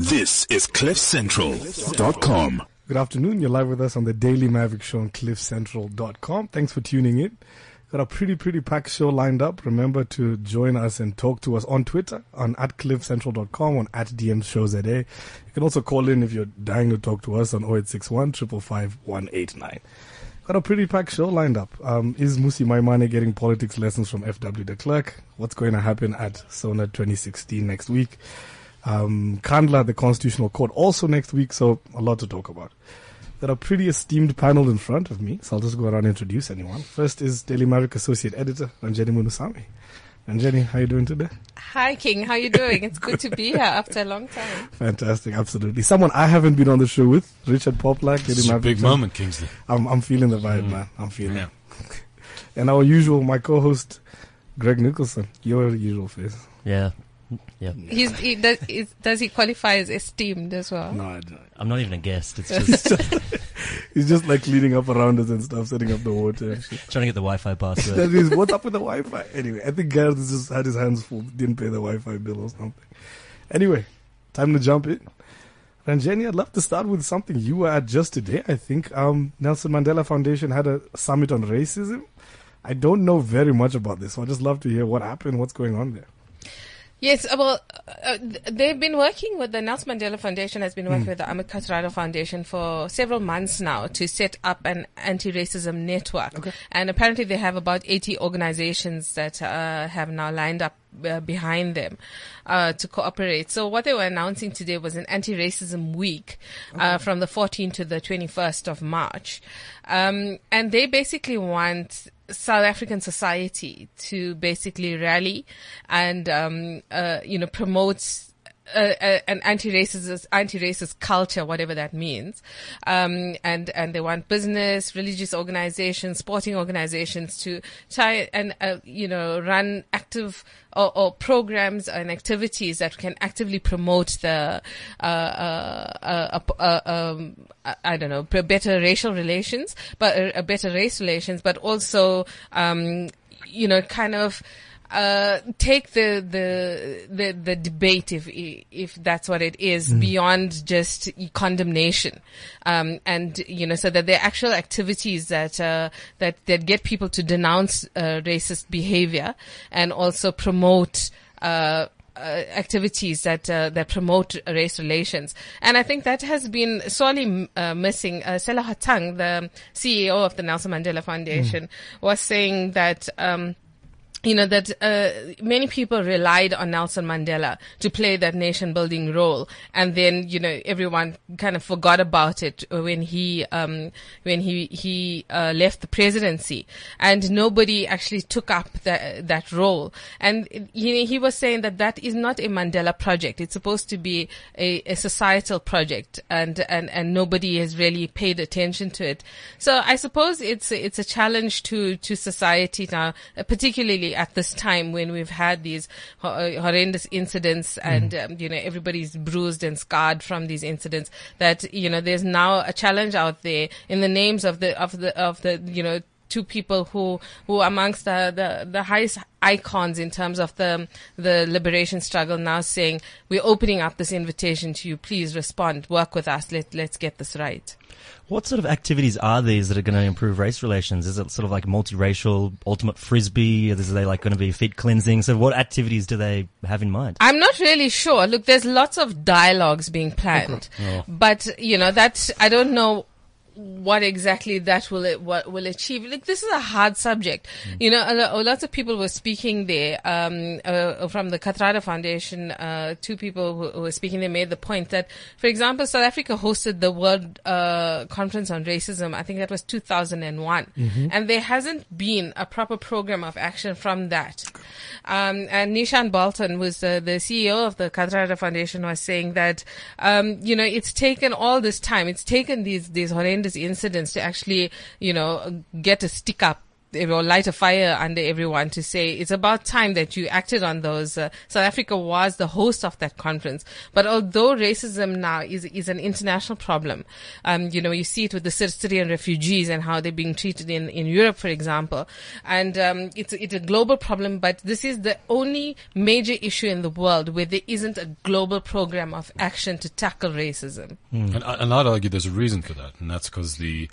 This is CliffCentral.com. Good afternoon. You're live with us on the Daily Maverick Show on CliffCentral.com. Thanks for tuning in. Got a pretty, pretty packed show lined up. Remember to join us and talk to us on Twitter on at CliffCentral.com on at DM Shows a day. You can also call in if you're dying to talk to us on 0861 555 189. Got a pretty packed show lined up. Um, is Mmusi Maimane getting politics lessons from FW de Klerk? What's going to happen at SONA 2016 next week? Um, Nkandla, the Constitutional Court, also next week, so a lot to talk about. There are pretty esteemed panel in front of me, so I'll just go around and introduce anyone. First is Daily Maverick Associate Editor, Ranjeni Munusamy. Ranjeni, how you doing today? Hi, King. How you doing? It's good to be here after a long time. Fantastic, absolutely. Someone I haven't been on the show with, Richard Poplak. It's a big moment, Kingsley. I'm, I'm feeling the vibe, man. I'm feeling it. and our usual, my co-host, Greg Nicholson. Your usual face. Yeah. Yeah. He's, he does, is, does he qualify as esteemed as well? No, I don't. I'm not even a guest. It's just He's just like cleaning up around us and stuff, setting up the water. trying to get the Wi-Fi password. That is, what's up with the Wi-Fi? Anyway, I think Gareth just had his hands full, didn't pay the Wi-Fi bill or something. Anyway, time to jump in. Ranjeni, I'd love to start with something you were at just today. I think um, Nelson Mandela Foundation had a summit on racism. I don't know very much about this, so I'd just love to hear what happened, what's going on there. Yes, uh, well, uh, they've been working with the Nelson Mandela Foundation has been working with the Kathrada Foundation for several months now to set up an anti-racism network. And apparently they have about 80 organizations that uh, have now lined up uh, behind them uh, to cooperate. So what they were announcing today was an anti-racism week uh, from the 14th to the 21st of March. Um, and they basically want South African society to basically rally and, um, uh, you know, promote uh, an anti-racist anti-racist culture, whatever that means, um, and and they want business, religious organizations, sporting organizations to try and uh, you know run active or, or programs and activities that can actively promote the uh, uh, uh, um, I- don't know better racial relations, but uh, better race relations, but also um, you know kind of uh, take the, the the the debate, if if that's what it is, beyond just condemnation, um, and you know, so that there are actual activities that uh, that that get people to denounce uh, racist behavior and also promote. Uh, uh, activities that uh, that promote race relations, and I think that has been sorely uh, missing. Uh, Sello Hatang, the CEO of the Nelson Mandela Foundation, was saying that. Um, you know that uh, many people relied on Nelson Mandela to play that nation building role, and then you know everyone kind of forgot about it when he um, when he he uh, left the presidency, and nobody actually took up that that role. And he he was saying that that is not a Mandela project; it's supposed to be a, a societal project, and and and nobody has really paid attention to it. So I suppose it's it's a challenge to to society now, uh, at this time when we've had these uh, horrendous incidents and um, you know everybody's bruised and scarred from these incidents. That you know there's now a challenge out there in the names of the of the of the you know two people who who amongst the, the the highest icons in terms of the the liberation struggle now saying we're opening up this invitation to you. Please respond. Work with us. Let let's get this right What sort of activities are these that are going to improve race relations? Is it sort of like multiracial, ultimate frisbee? Is they like going to be feet cleansing? So what activities do they have in mind? I'm not really sure. Look, there's lots of dialogues being planned, oh. but you know that I don't know what exactly that will it what will achieve. Like this is a hard subject. You know, lots of people were speaking there um, uh, from the Kathrada Foundation. Uh, two people who, who were speaking they made the point that, for example, South Africa hosted the World uh, Conference on Racism. I think that was 2001, and there hasn't been a proper program of action from that. Um, and Neeshan Balton was uh, the CEO of the Kathrada Foundation was saying that, um, you know, it's taken all this time. It's taken these, these horrendous incidents to actually, you know, get a stick up or light a fire under everyone to say it's about time that you acted on those. Uh, South Africa was the host of that conference, but although racism now is is an international problem, um, you know, you see it with the Syrian refugees and how they're being treated in in Europe, for example, and um, it's it's a global problem. But this is the only major issue in the world where there isn't a global program of action to tackle racism. And, and I'd argue there's a reason for that, and that's because the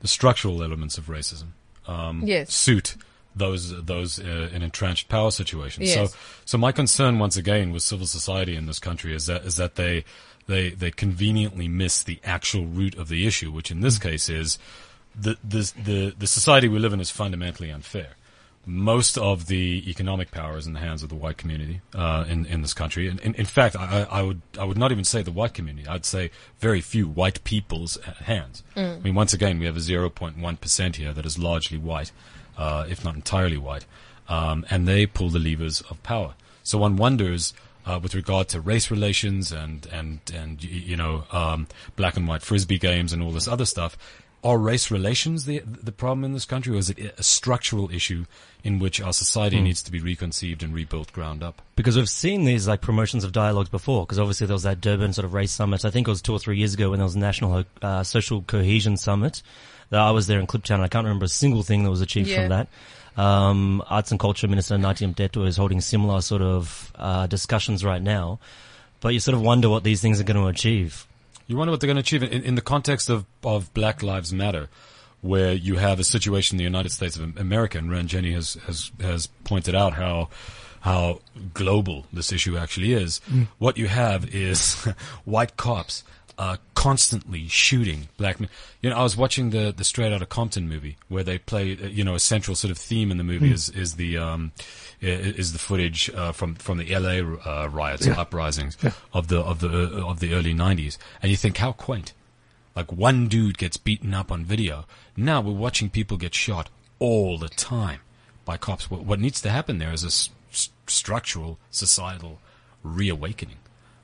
the structural elements of racism um, Yes. suit those those uh, in entrenched power situations. Yes. So, so my concern once again with civil society in this country is that is that they they they conveniently miss the actual root of the issue, which in this case is the the the, the society we live in is fundamentally unfair. Most of the economic power is in the hands of the white community uh, in in this country. And in, in fact, I, I would I would not even say the white community. I'd say very few white people's hands. I mean, once again, we have a 0.1 percent here that is largely white, uh, if not entirely white, um, and they pull the levers of power. So one wonders. Uh, with regard to race relations and and and you know um, black and white frisbee games and all this other stuff, are race relations the the problem in this country, or is it a structural issue in which our society needs to be reconceived and rebuilt ground up? Because we've seen these like promotions of dialogues before. Because obviously there was that Durban sort of race summit. I think it was two or three years ago when there was a national uh, social cohesion summit. That I was there in Clip Channel. I can't remember a single thing that was achieved Yeah. from that. Um, Arts and Culture Minister Nathi Mthethwa is holding similar sort of uh, discussions right now. But you sort of wonder what these things are going to achieve. You wonder what they're going to achieve in, in the context of, of Black Lives Matter, where you have a situation in the United States of America, and Ranjeni has, has, has pointed out how, how global this issue actually is. Mm. What you have is white cops, uh, constantly shooting black men. You know, I was watching the, the Straight Outta Compton movie where they play, uh, you know, a central sort of theme in the movie is, is the, um, is the footage, uh, from, from the LA, uh, riots, uprisings of the, of the, uh, of the early nineties. And you think, how quaint. Like one dude gets beaten up on video. Now we're watching people get shot all the time by cops. What, what needs to happen there is a s- structural societal reawakening.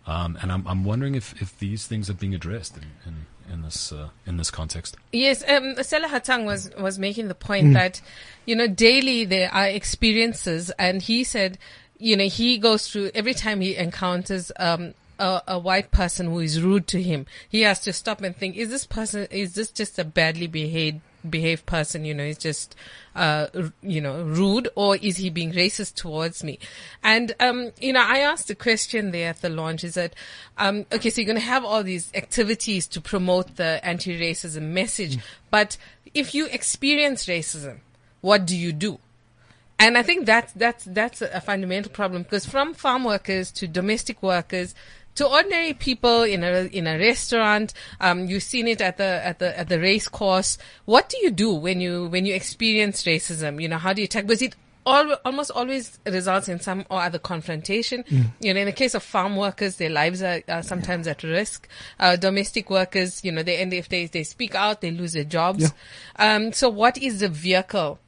Um, and I'm, I'm wondering if, if these things are being addressed in, in, in this uh, in this context. Yes, um, Sello Hatang was, was making the point that, you know, daily there are experiences and he said, you know, he goes through every time he encounters, um, a, a white person who is rude to him, he has to stop and think, is this person, is this just a badly behaved, behaved person? You know, is just, uh, you know, rude or is he being racist towards me? And, um, you know, I asked a question there at the launch is that, um, okay, so you're going to have all these activities to promote the anti-racism message, but if you experience racism, what do you do? And I think that's that's that's a fundamental problem because from farm workers to domestic workers to ordinary people in a in a restaurant, um, you've seen it at the at the at the race course. What do you do when you when you experience racism? You know, how do you attack? Because it al- almost always results in some or other confrontation. You know, in the case of farm workers, their lives are, are sometimes at risk. Uh, domestic workers, you know, they and if they they speak out, they lose their jobs. Um, so what is the vehicle?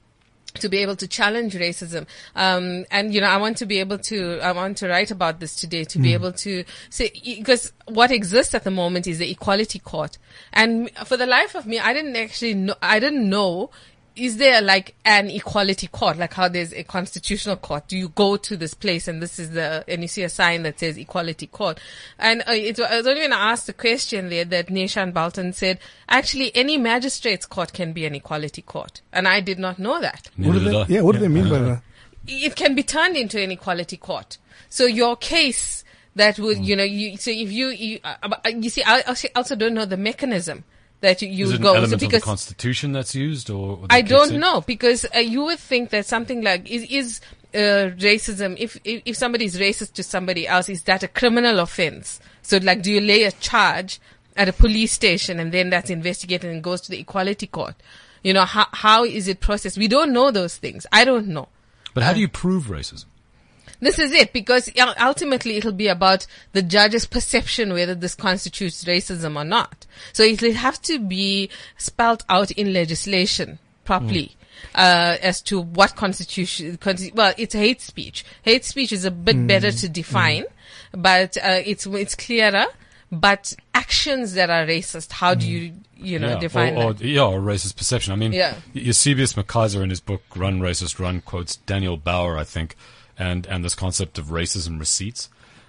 To be able to challenge racism. Um, and, you know, I want to be able to, I want to write about this today to be able to say, because what exists at the moment is the equality court. And for the life of me, I didn't actually know, I didn't know, is there like an equality court, like how there's a constitutional court? Do you go to this place and this is the, and you see a sign that says equality court? And uh, it, I was only when I asked the question there that Neeshan Balton said, actually any magistrate's court can be an equality court. And I did not know that What do they, did I. yeah, what do they mean by that? it can be turned into an equality court. So your case that would, you know, you, so if you, you, uh, uh, you see, I also- also don't know the mechanism that you, Is it an go. So element of the Constitution that's used, or or that I don't in? know because uh, you would think that something like is, is uh, racism. If, if if somebody is racist to somebody else, is that a criminal offense? So like, do you lay a charge at a police station and then that's investigated and goes to the equality court? You know how how is it processed? We don't know those things. I don't know. But how do you prove racism? This is it because ultimately it'll be about the judge's perception whether this constitutes racism or not. So it'll have to be spelled out in legislation properly. Uh, as to what constitution, consti- well, it's hate speech. Hate speech is a bit better to define, but, uh, it's, it's clearer. But actions that are racist, how do you, you know, yeah, define or, or, that. yeah, or racist perception. I mean, Yeah. Eusebius McKaiser in his book "Run Racist Run" quotes Daniel Bauer, I think, and and this concept of racism receipts.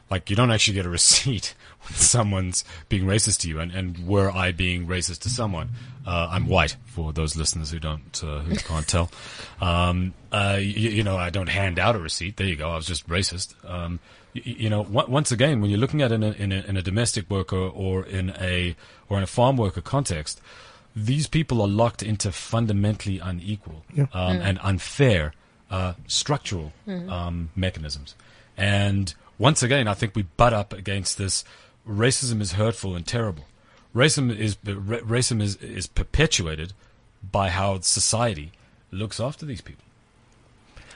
Like you don't actually get a receipt when someone's being racist to you, and, and were I being racist to someone, uh, I'm white for those listeners who don't uh, who can't tell. Um, uh, you, you know, I don't hand out a receipt. There you go. I was just racist. Um, you, you know, on- once again, when you're looking at it in a, in a, in a domestic worker or in a or in a farm worker context, these people are locked into fundamentally unequal um, and unfair uh, structural um, mechanisms. And once again, I think we butt up against this. Racism is hurtful and terrible. Racism is ra- racism is, is perpetuated by how society looks after these people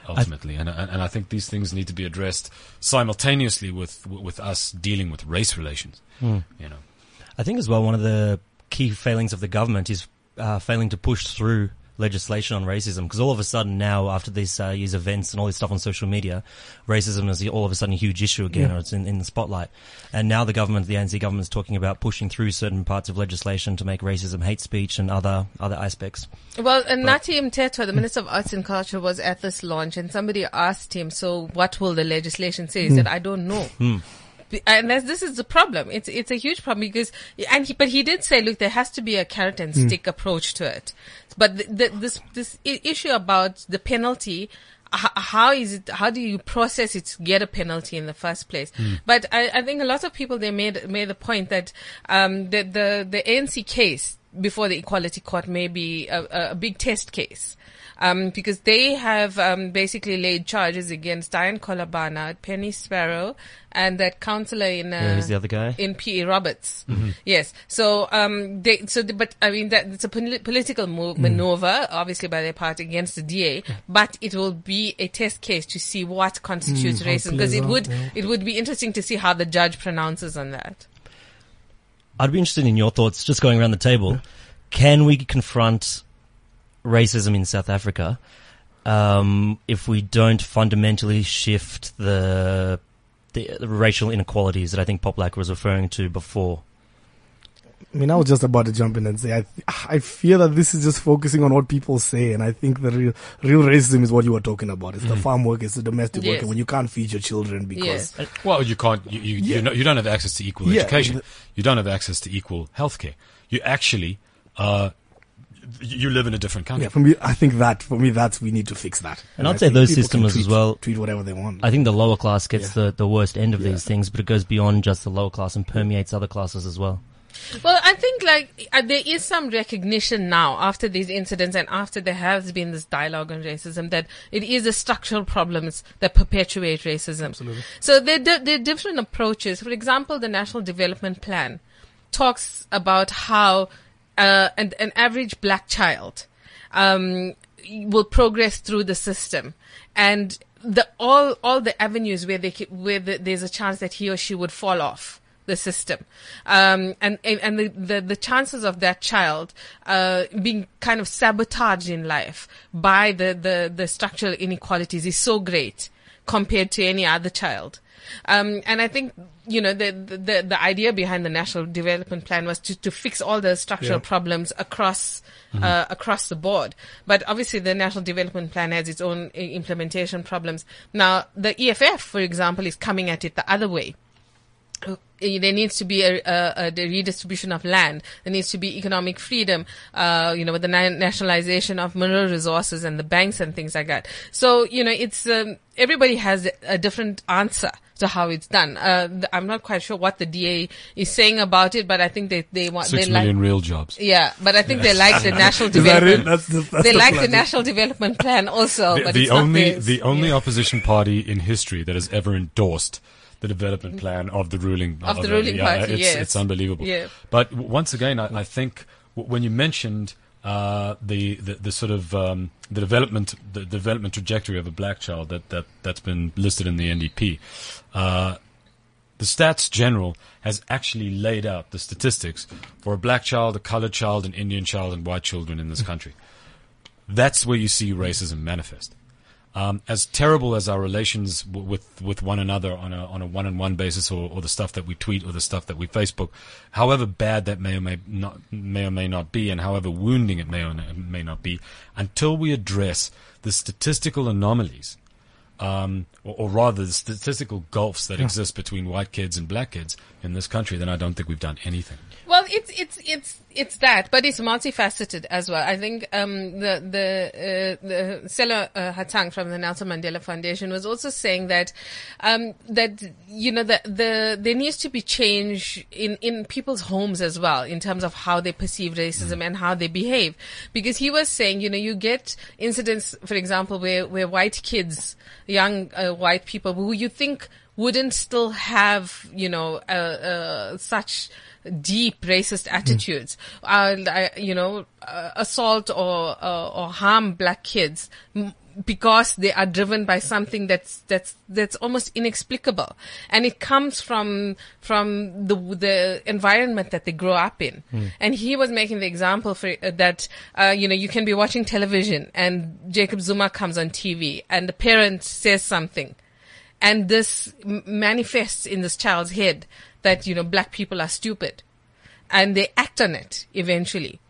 ultimately, and, and and I think these things need to be addressed simultaneously with with us dealing with race relations. You know, I think as well one of the key failings of the government is uh, failing to push through legislation on racism because all of a sudden now after these uh, years events and all this stuff on social media racism is all of a sudden a huge issue again or it's in, in the spotlight. And now the government the ANC government is talking about pushing through certain parts of legislation to make racism hate speech and other other aspects. Well, and Nathi Mthethwa, the Minister of Arts and Culture, was at this launch, and somebody asked him, "So, what will the legislation say?" He said, "I don't know." Be- And that's, this is the problem. It's it's a huge problem because, and he, but he did say, look, there has to be a carrot and stick approach to it. But the, the, this this issue about the penalty, how is it? How do you process it to get a penalty in the first place? But I, I think a lot of people they made made the point that um, the the the ANC case before the Equality Court may be a, a big test case. Um, because they have um, basically laid charges against Dianne Kohler Barnard, Penny Sparrow, and that councillor in uh, Yeah, who's the other guy? in P. A. Roberts. Yes. So um, they so the, but I mean that it's a poli- political move, maneuver, obviously by their part against the DA, but it will be a test case to see what constitutes it racism because it would yeah. it would be interesting to see how the judge pronounces on that. I'd be interested in your thoughts, just going around the table. Can we confront racism in South Africa um, if we don't fundamentally shift the, the the racial inequalities that I think Poplak was referring to before? I mean, I was just about to jump in and say, I, th- I fear that this is just focusing on what people say, and I think the real, real racism is what you were talking about. It's the farm worker, it's the domestic Yes. worker when you can't feed your children because Yes. well, you can't. You you, Yeah. you, know, you don't have access to equal Yeah, education. the- you don't have access to equal healthcare. You actually, uh, you live in a different country. yeah, for me, I think that for me, that's we need to fix that. And I'd I say those people can systems as well- treat whatever they want. I think the lower class gets Yeah. the, the worst end of Yeah. these things, but it goes beyond just the lower class and permeates other classes as well. Well, I think like uh, there is some recognition now after these incidents and after there has been this dialogue on racism that it is the structural problems that perpetuate racism. Absolutely. So there, there, there are different approaches. For example, the National Development Plan talks about how uh, an, an average black child um, will progress through the system. And the all all the avenues where they where the, there's a chance that he or she would fall off the system. Um, and and, the, the the chances of that child uh, being kind of sabotaged in life by the, the the structural inequalities is so great compared to any other child um, and I think you know the, the the idea behind the national development plan was to, to fix all the structural Yeah. problems across uh, across the board. But obviously, the national development plan has its own implementation problems. Now, the EFF, for example, is coming at it the other way. Uh, There needs to be a, a, a the redistribution of land. There needs to be economic freedom. Uh, you know, with the na- nationalization of mineral resources and the banks and things like that. So you know, it's um, everybody has a different answer to how it's done. Uh, th- I'm not quite sure what the DA is saying about it, but I think they they want Six they like million real jobs. yeah, but I think they like the national Is that development. That's the, that's They the like the national development plan also, the, but the it's only the only Yeah. opposition party in history that has ever endorsed the development plan of the ruling Of the ruling party, it's, yes. it's unbelievable. Yeah. But w- once again, I, I think w- when you mentioned uh, the, the the sort of um, the development the development trajectory of a black child that that that's been listed in the NDP. Uh, the Stats General has actually laid out the statistics for a black child, a colored child, an Indian child, and white children in this country. That's where you see racism manifest. Um, as terrible as our relations w- with with one another on a on a one on one basis, or, or the stuff that we tweet, or the stuff that we Facebook, however bad that may or may not may or may not be, and however wounding it may or may not be, until we address the statistical anomalies um, or, or rather the statistical gulfs that exist between white kids and black kids in this country, then I don't think we've done anything. It's it's it's it's that, but it's multifaceted as well. I think um, the the uh, the Sello uh, Hatang from the Nelson Mandela Foundation was also saying that um, that you know the the there needs to be change in in people's homes as well in terms of how they perceive racism and how they behave, because he was saying you know you get incidents, for example, where where white kids, young uh, white people who you think wouldn't still have, you know, uh, uh, such deep racist attitudes, uh, uh, you know, uh, assault or, uh, or harm black kids because they are driven by something that's, that's, that's almost inexplicable. And it comes from, from the, the environment that they grow up in. And he was making the example for, uh, that, uh, you know, you can be watching television and Jacob Zuma comes on TV and the parent says something and this manifests in this child's head that you know black people are stupid. And they act on it eventually.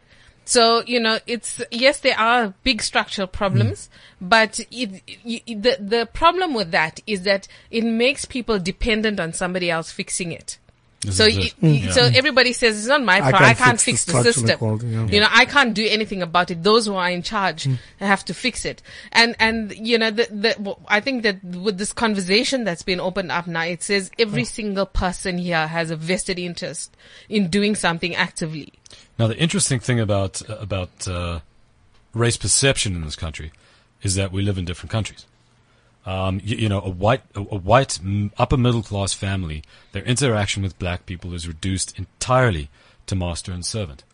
So you know it's yes there are big structural problems hmm. but it, it, the the problem with that is that it makes people dependent on somebody else fixing it This so, it, it. so everybody says it's not my I problem. I can't can't fix fix the the system. equality, yeah. You know, I can't do anything about it. Those who are in charge have to fix it. And and you know, the, the I think that with this conversation that's been opened up now, it says every single person here has a vested interest in doing something actively. Now, the interesting thing about about uh, race perception in this country is that we live in different countries. Um, you, you know, a white a, a white upper middle class family, their interaction with black people is reduced entirely to master and servant.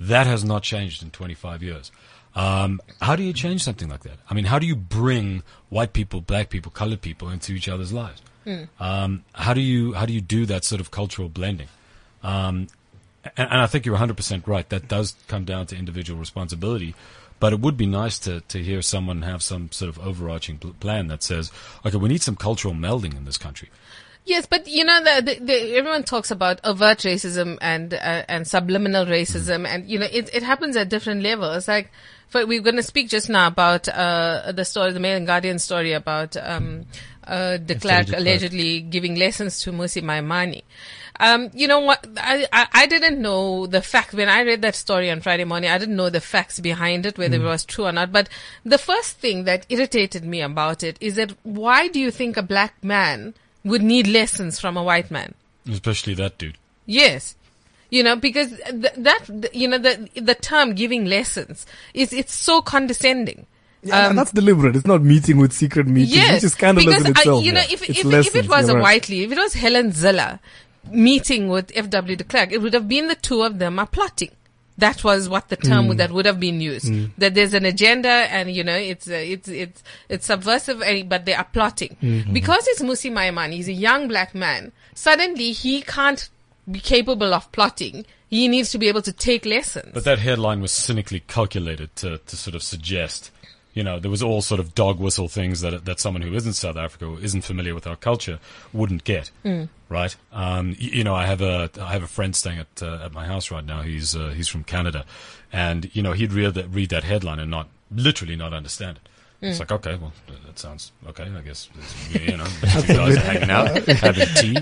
That has not changed in 25 years. Um, how do you change something like that? I mean, how do you bring white people, black people, colored people into each other's lives? Um, how do you how do you do that sort of cultural blending? Um, and, and I think you're 100% right. That does come down to individual responsibility. But it would be nice to, to hear someone have some sort of overarching plan that says, okay, we need some cultural melding in this country. Yes, but you know, the, the, the, everyone talks about overt racism and uh, and subliminal racism, and you know, it it happens at different levels. Like, for, we're going to speak just now about uh, the story, the Mail and Guardian story about um, uh, de Klerk. allegedly giving lessons to Mmusi Maimane. Um, you know what? I, I, I didn't know the fact when I read that story on Friday morning. I didn't know the facts behind it, whether it was true or not. But the first thing that irritated me about it is that why do you think a black man would need lessons from a white man? Especially that dude. Yes. You know, because th- that, you know, the, the term giving lessons is, it's so condescending. Yeah, and that's deliberate. It's not meeting with secret meetings, Yes, which is scandalous because in itself. I, you know, if if, if lessons, it was you're a right. Whiteley, if it was Helen Zille meeting with F.W. de Klerk, it would have been the two of them are plotting. That was what the term Mm. would, that would have been used. That there's an agenda, and you know, it's uh, it's it's it's subversive, and- but they are plotting Mm-hmm. because it's Mmusi Maimane. He's a young black man. Suddenly, he can't be capable of plotting. He needs to be able to take lessons. But that headline was cynically calculated to, to sort of suggest, you know, there was all sort of dog whistle things that that someone who isn't South Africa, or isn't familiar with our culture, wouldn't get, right? Um, y- you know, I have a I have a friend staying at uh, at my house right now. He's uh, he's from Canada, and you know, he'd read that read that headline and not literally not understand it. It's like okay, well, that sounds okay. I guess you know, you guys are hanging out, having tea.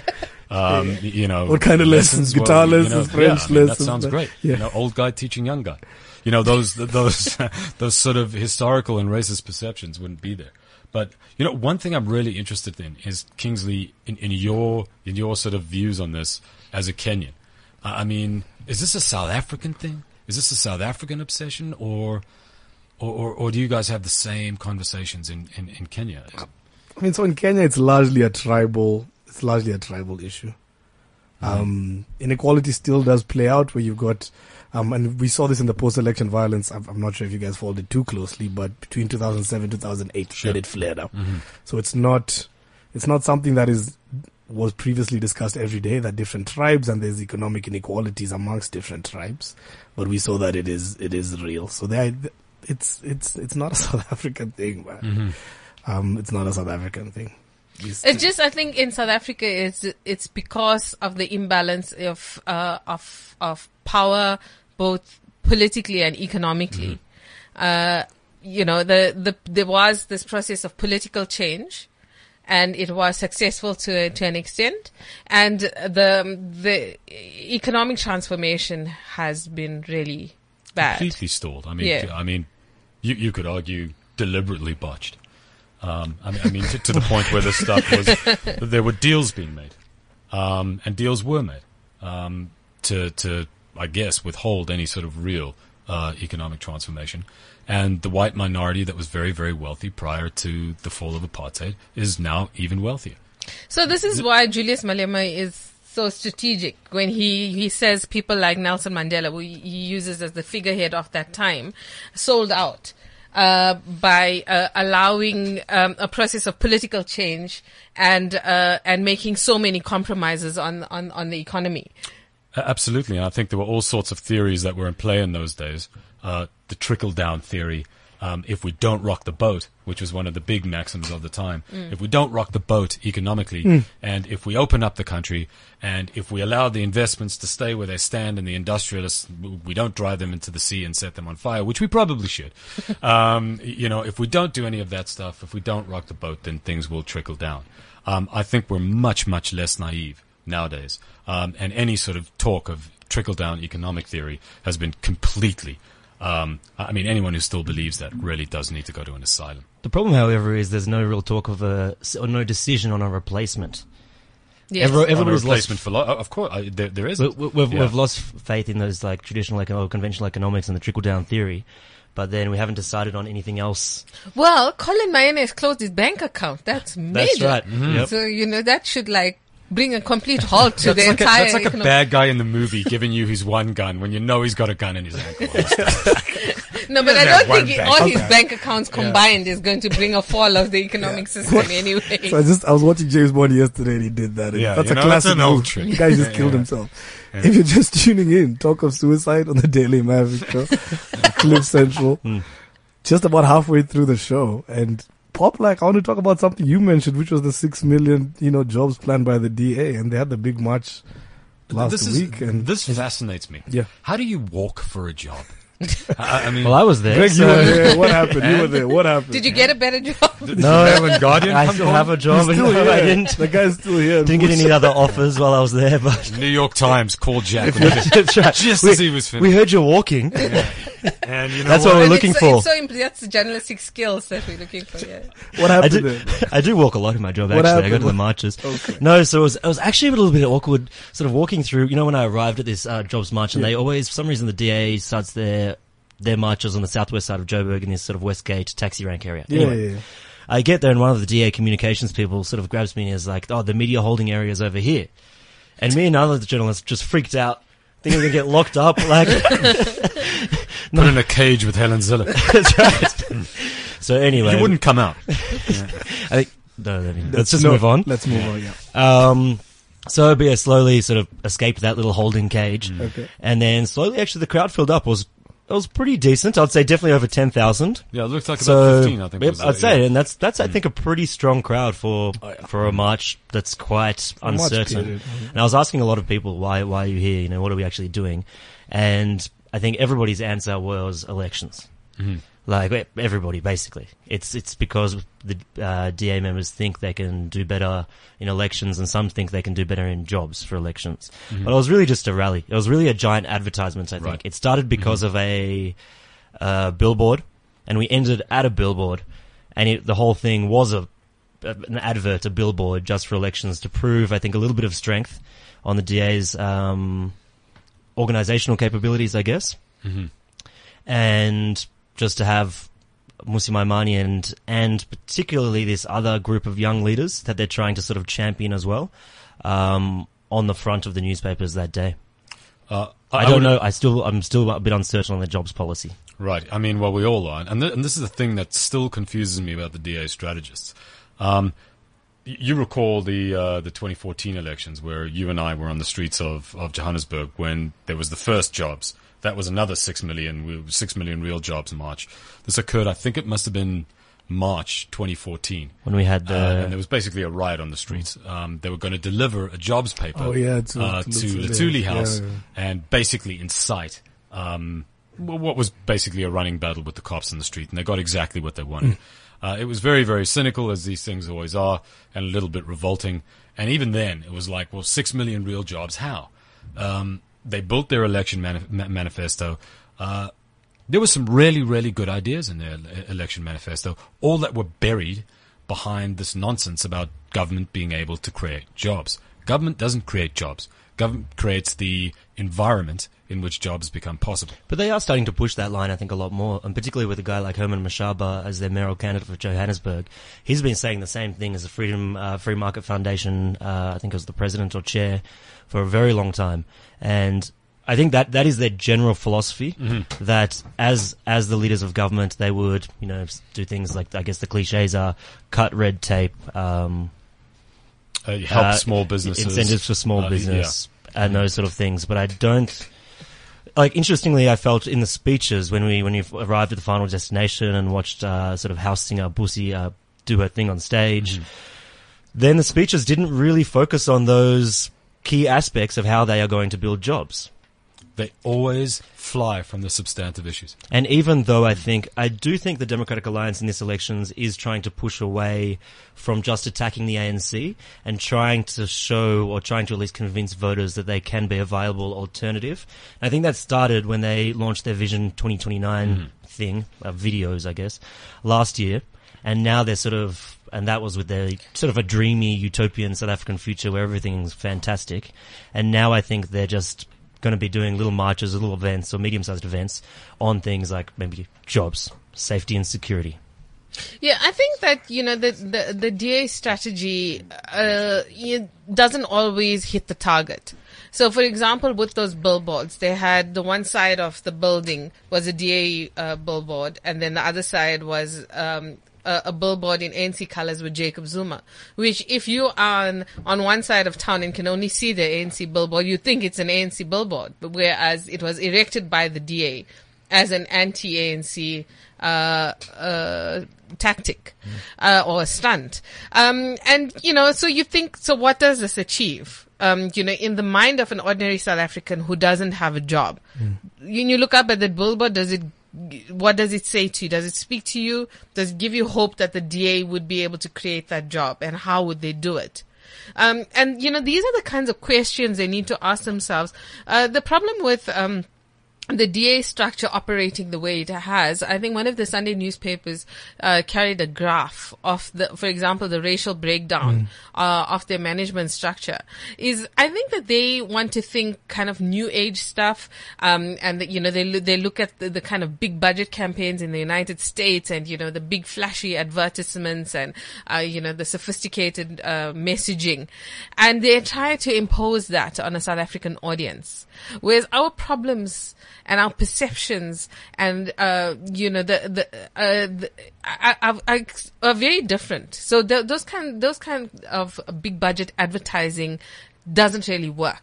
Um, you know, What kind of lessons? Guitar you lessons, know, French yeah, I mean, lessons, That sounds great. yeah. You know, old guy teaching young guy. You know, those those those sort of historical and racist perceptions wouldn't be there. But you know, one thing I'm really interested in is Kingsley in, in your in your sort of views on this as a Kenyan. I mean, is this a South African thing? Is this a South African obsession, or or, or, or do you guys have the same conversations in, in, in Kenya? I mean, so in Kenya, it's largely a tribal. It's largely a tribal issue. Um, inequality still does play out where you've got, um, and we saw this in the post-election violence. I'm, I'm not sure if you guys followed it too closely, but between 2007 2008, Sure. it flared up. So it's not, it's not something that is was previously discussed every day. That different tribes and there's economic inequalities amongst different tribes, but we saw that it is it is real. So there, it's it's it's not a South African thing, man. Um, it's not a South African thing. It's- It's just I think in South Africa it's it's because of the imbalance of uh, of of power both politically and economically. Uh, you know the, the there was this process of political change and it was successful to to an extent and the the economic transformation has been really bad. completely stalled. I mean, Yeah. I mean, you you could argue deliberately botched. Um, I mean, I mean to, to the point where the stuff was there were deals being made, um, and deals were made um, to to I guess withhold any sort of real uh, economic transformation. And the white minority that was very very wealthy prior to the fall of apartheid is now even wealthier. So this is why Julius Malema is so strategic when he, he says people like Nelson Mandela, who he uses as the figurehead of that time, sold out. Uh, by uh, allowing um, a process of political change and uh, and making so many compromises on on, on the economy. Absolutely. And I think there were all sorts of theories that were in play in those days. Uh, the trickle down theory. Um, if we don't rock the boat, which was one of the big maxims of the time, if we don't rock the boat economically, and if we open up the country, and if we allow the investments to stay where they stand, and the industrialists, we don't drive them into the sea and set them on fire, which we probably should. um, you know, if we don't do any of that stuff, if we don't rock the boat, then things will trickle down. Um, I think we're much, much less naive nowadays. Um, and any sort of talk of trickle down economic theory has been completely. Um, I mean, anyone who still believes that really does need to go to an asylum. The problem, however, is there's no real talk of a or no decision on a replacement. Yes. Every- On a replacement lost. for, lo- of course, I, there, there is. We, we- we've, Yeah. we've lost faith in those like traditional like oh, conventional economics and the trickle down theory, but then we haven't decided on anything else. Well, Collen Maine has closed his bank account. That's major. That's right. Yep. So you know that should like bring a complete halt to the That's like, a, entire. that's like a bad guy in the movie giving you his one gun when you know he's got a gun in his ankle. No, but I don't think he- bank all his bank accounts combined is going to bring a fall of the economic system anyway. So I just I was watching James Bond yesterday and he did that. Yeah, that's a know, that's classic an old move. trick. The guy just Yeah, killed yeah. himself. If you're just tuning in, talk of suicide on the Daily Maverick show, Cliff Central. Hmm. Just about halfway through the show, and Poplak I want to talk about something you mentioned, which was the six million, you know, jobs planned by the DA, and they had the big march last this is, week. And this fascinates me. Yeah. How do you walk for a job? I, I mean, Well, I was there. Greg, you were there. What happened? You were there. What happened? Did you get a better job? did No, the Mail and Guardian I come still calling? have a job. Still No, here. I didn't. The guy's still here. Didn't get any other offers while I was there, but New York Times called Jack just, that's right. just we, as he was we heard you're walking. and you know That's what? what we're And looking it's so, for. It's so imp- that's the journalistic skills that we're looking for. Yeah. What I happened do, there? I do walk a lot in my job. What Actually, I go to the marches. Okay. No, so it was, it was actually a little bit awkward, sort of walking through. You know, when I arrived at this uh, jobs march, and Yeah. they always, for some reason, the DA starts their their marches on the southwest side of Joburg in this sort of Westgate taxi rank area. Yeah, Anyway, yeah, yeah. I get there, and one of the DA communications people sort of grabs me and is like, "Oh, the media holding area is over here," and me and another journalist just freaked out. Thinking we are gonna get locked up, like Put in a cage with Helen Zille. that's right. So anyway, You wouldn't come out. I think, no, I mean, let's just move on. Let's move on. Yeah. Um, so but yeah, slowly sort of escaped that little holding cage, Okay. and then slowly actually the crowd filled up. It was it was pretty decent. I'd say definitely over ten thousand. Yeah, it looks like about So 15, I think. yep, was I'd it, say, yeah. and that's that's I think a pretty strong crowd for for a march that's quite A march uncertain. And I was asking a lot of people why why are you here? You know, what are we actually doing? And I think everybody's answer was elections. Mm-hmm. Like everybody, basically, it's it's because the uh, DA members think they can do better in elections, and some think they can do better in jobs for elections. But it was really just a rally. It was really a giant advertisement. I think Right. it started because of a uh, billboard, and we ended at a billboard, and it, the whole thing was a an advert, a billboard, just for elections to prove, I think, a little bit of strength on the DA's um, organizational capabilities, I guess, Mhm. and just to have Mmusi Maimane and and particularly this other group of young leaders that they're trying to sort of champion as well um, on the front of the newspapers that day. Uh, I, don't would- know. I still I'm still a bit uncertain on the jobs policy. Right. I mean, well, we all are, and th- and this is the thing that still confuses me about the DA strategists. Um, you recall the uh, the 2014 elections where you and I were on the streets of, of Johannesburg when there was the first jobs. That was another six million. Six million real jobs march. This occurred, I think it must have been March 2014. when we had the Uh, and there was basically a riot on the streets. Um, they were going to deliver a jobs paper Oh, yeah, to- uh, to to Luthuli. Luthuli House Yeah, yeah. and basically incite um, what was basically a running battle with the cops in the street. And they got exactly what they wanted. Mm. Uh, it was very, very cynical, as these things always are, and a little bit revolting. And even then, it was like, well, six million real jobs, how? Um, they built their election manif- manifesto. Uh, there were some really, really good ideas in their election manifesto, all that were buried behind this nonsense about government being able to create jobs. Government doesn't create jobs. Government creates the environment in which jobs become possible. But they are starting to push that line, I think, a lot more, and particularly with a guy like Herman Mashaba as their mayoral candidate for Johannesburg. He's been saying the same thing as the Freedom uh, Free Market Foundation. Uh, I think was the president or chair for a very long time, and I think that that is their general philosophy. That as as the leaders of government, they would you know do things like I guess the cliches are cut red tape. Um, Uh, help uh, small businesses. incentives for small Uh, business and those sort of things. But I don't like. Interestingly, I felt in the speeches when we when we arrived at the final destination and watched uh, sort of house singer Bucie uh, do her thing on stage. Then the speeches didn't really focus on those key aspects of how they are going to build jobs. They always fly from the substantive issues. And even though I think, I do think the Democratic Alliance in this elections is trying to push away from just attacking the ANC and trying to show or trying to at least convince voters that they can be a viable alternative. I think that started when they launched their Vision 2029 thing, uh, videos, I guess, last year. And now they're sort of, and that was with their sort of a dreamy utopian South African future where everything's fantastic. And now I think they're just going to be doing little marches, little events or medium-sized events on things like maybe jobs, safety and security. Yeah, I think that you know the the, the DA strategy uh, doesn't always hit the target. So, for example, with those billboards, they had the one side of the building was a DA uh, billboard, and then the other side was um, a, a billboard in ANC colors with Jacob Zuma. Which, if you are on, on one side of town and can only see the ANC billboard, you think it's an ANC billboard, but whereas it was erected by the DA as an anti-ANC uh, uh, tactic uh, or a stunt. Um, and you know, so you think, so what does this achieve? Um, you know, in the mind of an ordinary South African who doesn't have a job, when you look up at the billboard, does it? What does it say to you? Does it speak to you? Does it give you hope that the DA would be able to create that job, and how would they do it? Um, and you know, these are the kinds of questions they need to ask themselves. Uh, the problem with um, the DA structure operating the way it has, I think one of the Sunday newspapers uh, carried a graph of the, for example, the racial breakdown uh, of their management structure. Is I think that they want to think kind of new age stuff, um, and that, you know they they look at the, the kind of big budget campaigns in the United States, and you know the big flashy advertisements, and uh, you know the sophisticated uh, messaging, and they try to impose that on a South African audience. Whereas our problems and our perceptions and uh, you know the the, uh, the are, are, are, are very different. So th- those kind those kind of big budget advertising doesn't really work.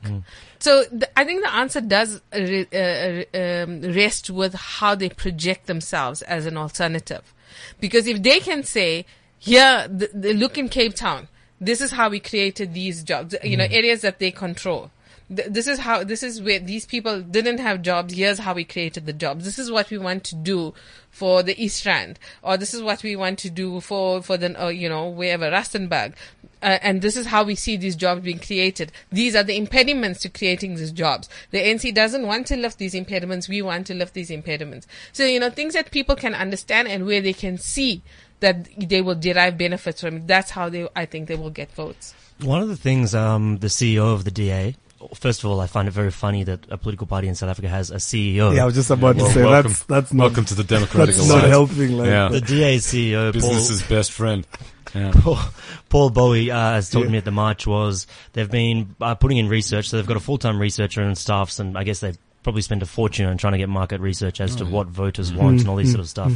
So th- I think the answer does re- uh, um, rest with how they project themselves as an alternative, because if they can say, "Here, the, the look in Cape Town, this is how we created these jobs," you know, areas that they control th- this is how this is where these people didn't have jobs. Here's how we created the jobs. This is what we want to do for the east rand. Or this is what we want to do for for the uh, you know wherever rustenburg. Uh, and this is how we see these jobs being created. These are the impediments to creating these jobs. The nc doesn't want to lift these impediments. We want to lift these impediments. So you know things that people can understand and where they can see that they will derive benefits from that's how they i think they will get votes. One of the things um, the CEO of the DA, first of all, I find it very funny that a political party in South Africa has a CEO. Yeah, I was just about Well, to say welcome, that's that's not welcome to the Democratic that's not helping. Like, Yeah. The DA CEO, Paul, Business's best friend. Yeah. Paul, Paul Boughey uh, has told Yeah. me at the march was they've been uh, putting in research, so they've got a full-time researcher and staffs, and I guess they've probably spend a fortune on trying to get market research as to what voters want and all these sort of stuff.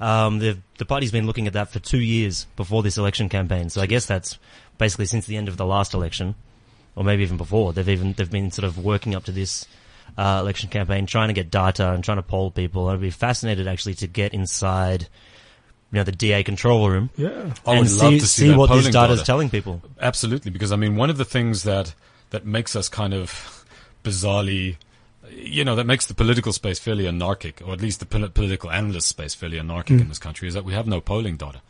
Um, the the party's been looking at that for two years before this election campaign, so I guess that's basically since the end of the last election, or maybe even before. They've even they've been sort of working up to this. Uh, election campaign, trying to get data and trying to poll people. I'd be fascinated actually to get inside you know, the DA control room Yeah. I would see, love to see, see that what this polling data is telling people. Absolutely, because I mean, one of the things that that makes us kind of bizarrely, you know, that makes the political space fairly anarchic, or at least the pol- political analyst space fairly anarchic in this country, is that we have no polling data.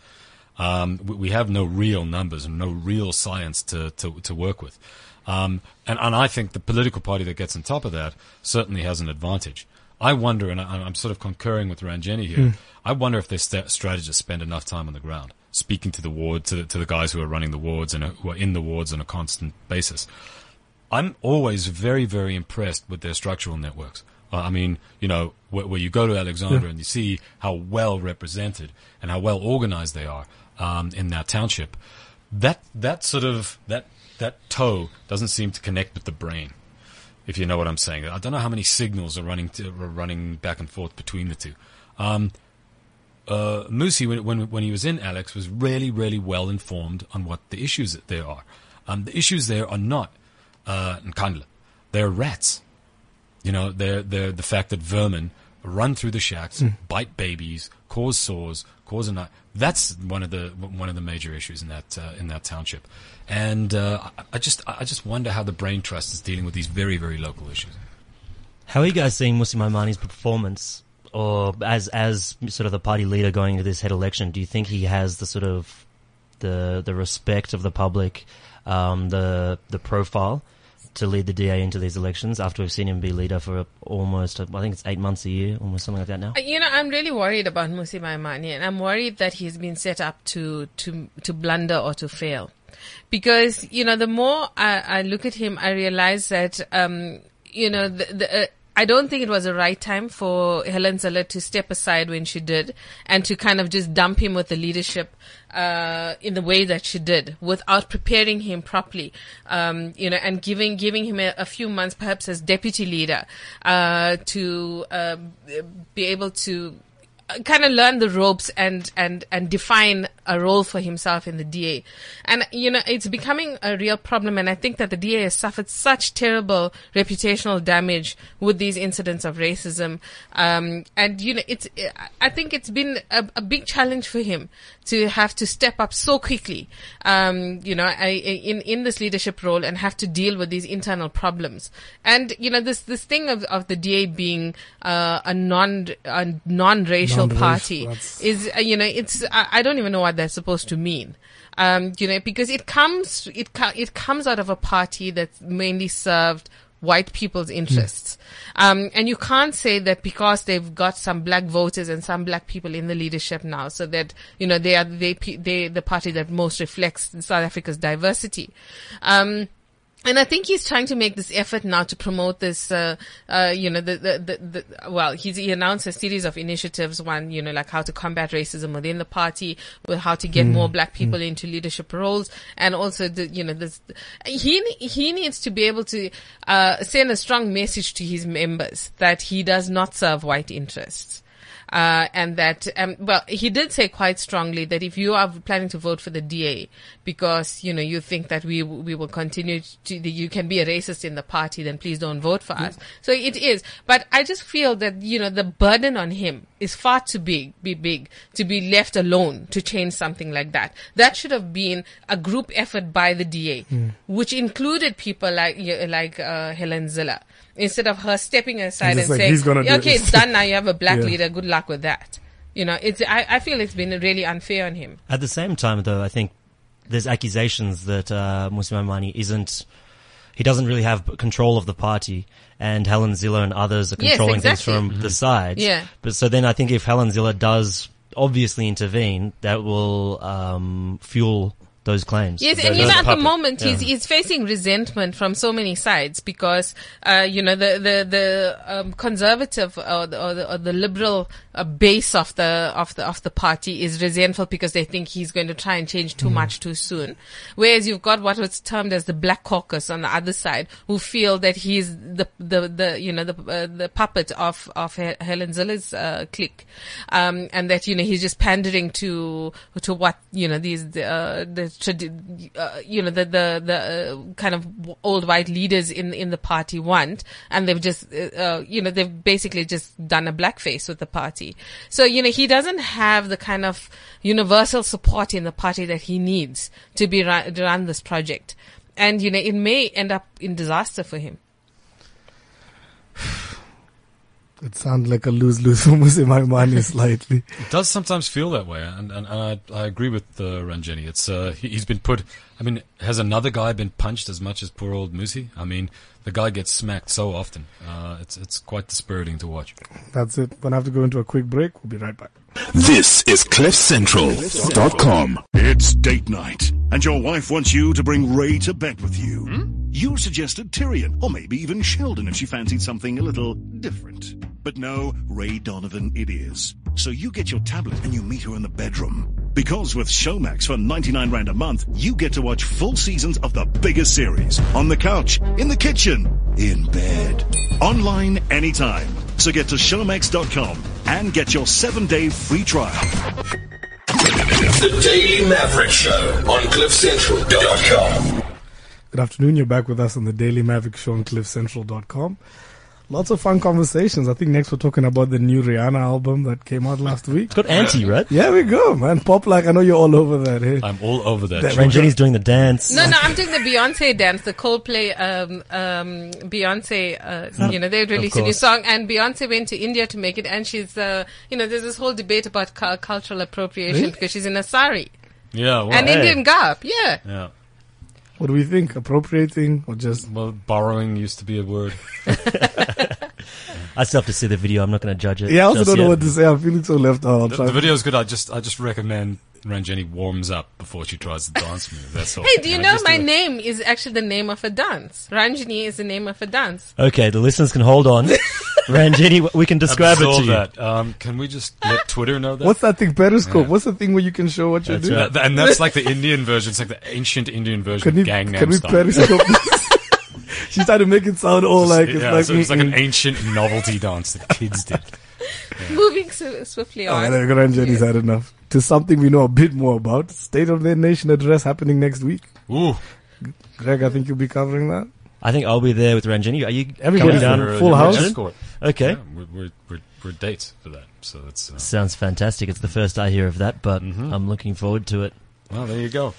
Um, we, we have no real numbers and no real science to to, to work with. Um, and, and I think the political party that gets on top of that certainly has an advantage. I wonder, and I, I'm sort of concurring with Ranjeni here. I wonder if their st- strategists spend enough time on the ground, speaking to the ward, to the, to the guys who are running the wards and uh, who are in the wards on a constant basis. I'm always very, very impressed with their structural networks. Uh, I mean, you know, where, where you go to Alexandra and you see how well represented and how well organized they are um, in that township. That that sort of that that toe doesn't seem to connect with the brain, if you know what I'm saying. I don't know how many signals are running to, are running back and forth between the two. Um, uh, Mmusi, when, when when he was in Alex, was really, really well informed on what the issues that there are. Um, the issues there are not uh, Nkandla. They're rats. You know, they're, they're the fact that vermin run through the shacks, bite babies, cause sores, cause a nut. That's one of the one of the major issues in that uh, in that township. And uh, I, I just I just wonder how the Brain Trust is dealing with these very very local issues. How are you guys seeing Mmusi Maimane's performance, or as as sort of the party leader going into this head election? Do you think he has the sort of the the respect of the public, um, the the profile to lead the DA into these elections? After we've seen him be leader for almost, I think it's eight months a year, almost something like that now. Uh, You know, I'm really worried about Musi Maimani, and I'm worried that he's been set up to to to blunder or to fail, because you know, the more I, I look at him, I realize that um, you know, the, the uh, I don't think it was the right time for Helen Zille to step aside when she did, and to kind of just dump him with the leadership uh, in the way that she did, without preparing him properly, um, you know, and giving giving him a, a few months, perhaps as deputy leader, uh, to uh, be able to kind of learn the ropes and and and define a role for himself in the DA. And you know, it's becoming a real problem and I think that the DA has suffered such terrible reputational damage with these incidents of racism. Um and you know, it's I think it's been a, a big challenge for him to have to step up so quickly. Um you know, I, in in this leadership role and have to deal with these internal problems. And you know, this this thing of of the DA being uh, a non a non-racial Non-racial, party that's- is uh, you know it's I, I don't even know what that's supposed to mean. Um you know because it comes it it comes out of a party that's mainly served white people's interests. Um and you can't say that because they've got some black voters and some black people in the leadership now so that you know they are they they the party that most reflects South Africa's diversity. Um and I think he's trying to make this effort now to promote this, uh, uh, you know, the, the, the, the, well, he's, he announced a series of initiatives. One, you know, like how to combat racism within the party, with how to get more black people into leadership roles, and also the, you know, this, he, he needs to be able to, uh, send a strong message to his members that he does not serve white interests. Uh, and that, um, well, he did say quite strongly that if you are planning to vote for the DA because, you know, you think that we, we will continue to, you can be a racist in the party, then please don't vote for us. So it is. But I just feel that, you know, the burden on him is far too big, be big to be left alone to change something like that. That should have been a group effort by the DA, which included people like, like, uh, Helen Zille. Instead of her stepping aside and like, "He's gonna saying, do okay, it." it's done now, you have a black Yeah. leader, good luck with that. You know, it's, I, I feel it's been really unfair on him. At the same time, though, I think there's accusations that uh, Mmusi Maimane isn't. He doesn't really have control of the party, and Helen Zille and others are Yes, controlling exactly. things from the side. Yeah. But so then I think if Helen Zille does obviously intervene, that will um, fuel those claims. Yes, and you know, at the moment, he's he's facing resentment from so many sides because, uh, you know, the the the um, conservative or the, or the, or the liberal uh, base of the of the of the party is resentful because they think he's going to try and change too much too soon. Whereas you've got what was termed as the Black Caucus on the other side, who feel that he's the the the you know the uh, the puppet of of Helen Zille's uh, clique, um, and that you know he's just pandering to to what you know these uh, the tradi- uh, you know, the the the uh, kind of old white leaders in in the party want, and they've just, uh, you know, they've basically just done a blackface with the party. So you know, he doesn't have the kind of universal support in the party that he needs to be run, run this project, and you know, it may end up in disaster for him. It sounds like a lose-lose for Mmusi Maimane slightly. It does sometimes feel that way, and, and, and I, I agree with uh, Ranjeni. It's uh, he, he's been put. I mean, has another guy been punched as much as poor old Mmusi? I mean, the guy gets smacked so often. Uh, it's it's quite dispiriting to watch. That's it. We're Gonna have to go into a quick break. We'll be right back. This is CliffCentral.com. It's date night, and your wife wants you to bring Ray to bed with you. You suggested Tyrion, or maybe even Sheldon if she fancied something a little different. But no, Ray Donovan it is. So you get your tablet and you meet her in the bedroom. Because with Showmax for 99 Rand a month, you get to watch full seasons of the biggest series on the couch, in the kitchen, in bed, online anytime. So get to Showmax.com and get your seven day free trial. The Daily Maverick Show on CliffCentral.com. Good afternoon. You're back with us on the Daily Maverick Show on CliffCentral.com. Lots of fun conversations. I think next we're talking about the new Rihanna album that came out last week. It's got anti, right? Yeah, we go, man. Poplak I know you're all over that. Hey, I'm all over that. That George. Ranjeni's doing the dance. No, no, I'm doing the Beyonce dance, the Coldplay, um, um, Beyonce, uh, you know, they released a new song and Beyonce went to India to make it and she's, uh, you know, there's this whole debate about cu- cultural appropriation Really? because she's in a sari. Yeah, well, An hey. Indian garb, yeah. yeah. What do we think? Appropriating or just Well, borrowing used to be a word. I still have to see the video. I'm not going to judge it. Yeah, I also don't know yet. what to say. I'm feeling so left out. The, the video is good. I just I just recommend Ranjeni warms up before she tries the dance move. That's all. Hey, do you Yeah, know just my do name is actually the name of a dance? Ranjeni is the name of a dance. Okay, the listeners can hold on. Ranjeni, we can describe it to Absorb you. that. Um, can we just let Twitter know that? What's that thing? Periscope. Yeah. What's the thing where you can show what you're That's doing? right. That- and that's like the Indian version. It's like the ancient Indian version Can we of Gangnam can we Style. periscope? She's trying to make it sound all like it's yeah, like, so it's like an mm-mm. ancient novelty dance that kids did. Moving so swiftly Oh, on. there we go. Ranjeni's had enough. To something we know a bit more about. State of the Nation address happening next week. Ooh, Greg, I think you'll be covering that. I think I'll be there with Ranjeni. Are you Everybody down? we're, full house? escort. Okay. Yeah, we're, we're, we're, we're dates for that. So that's uh, Sounds fantastic. It's the first I hear of that, but Mm-hmm. I'm looking forward to it. well. There you go.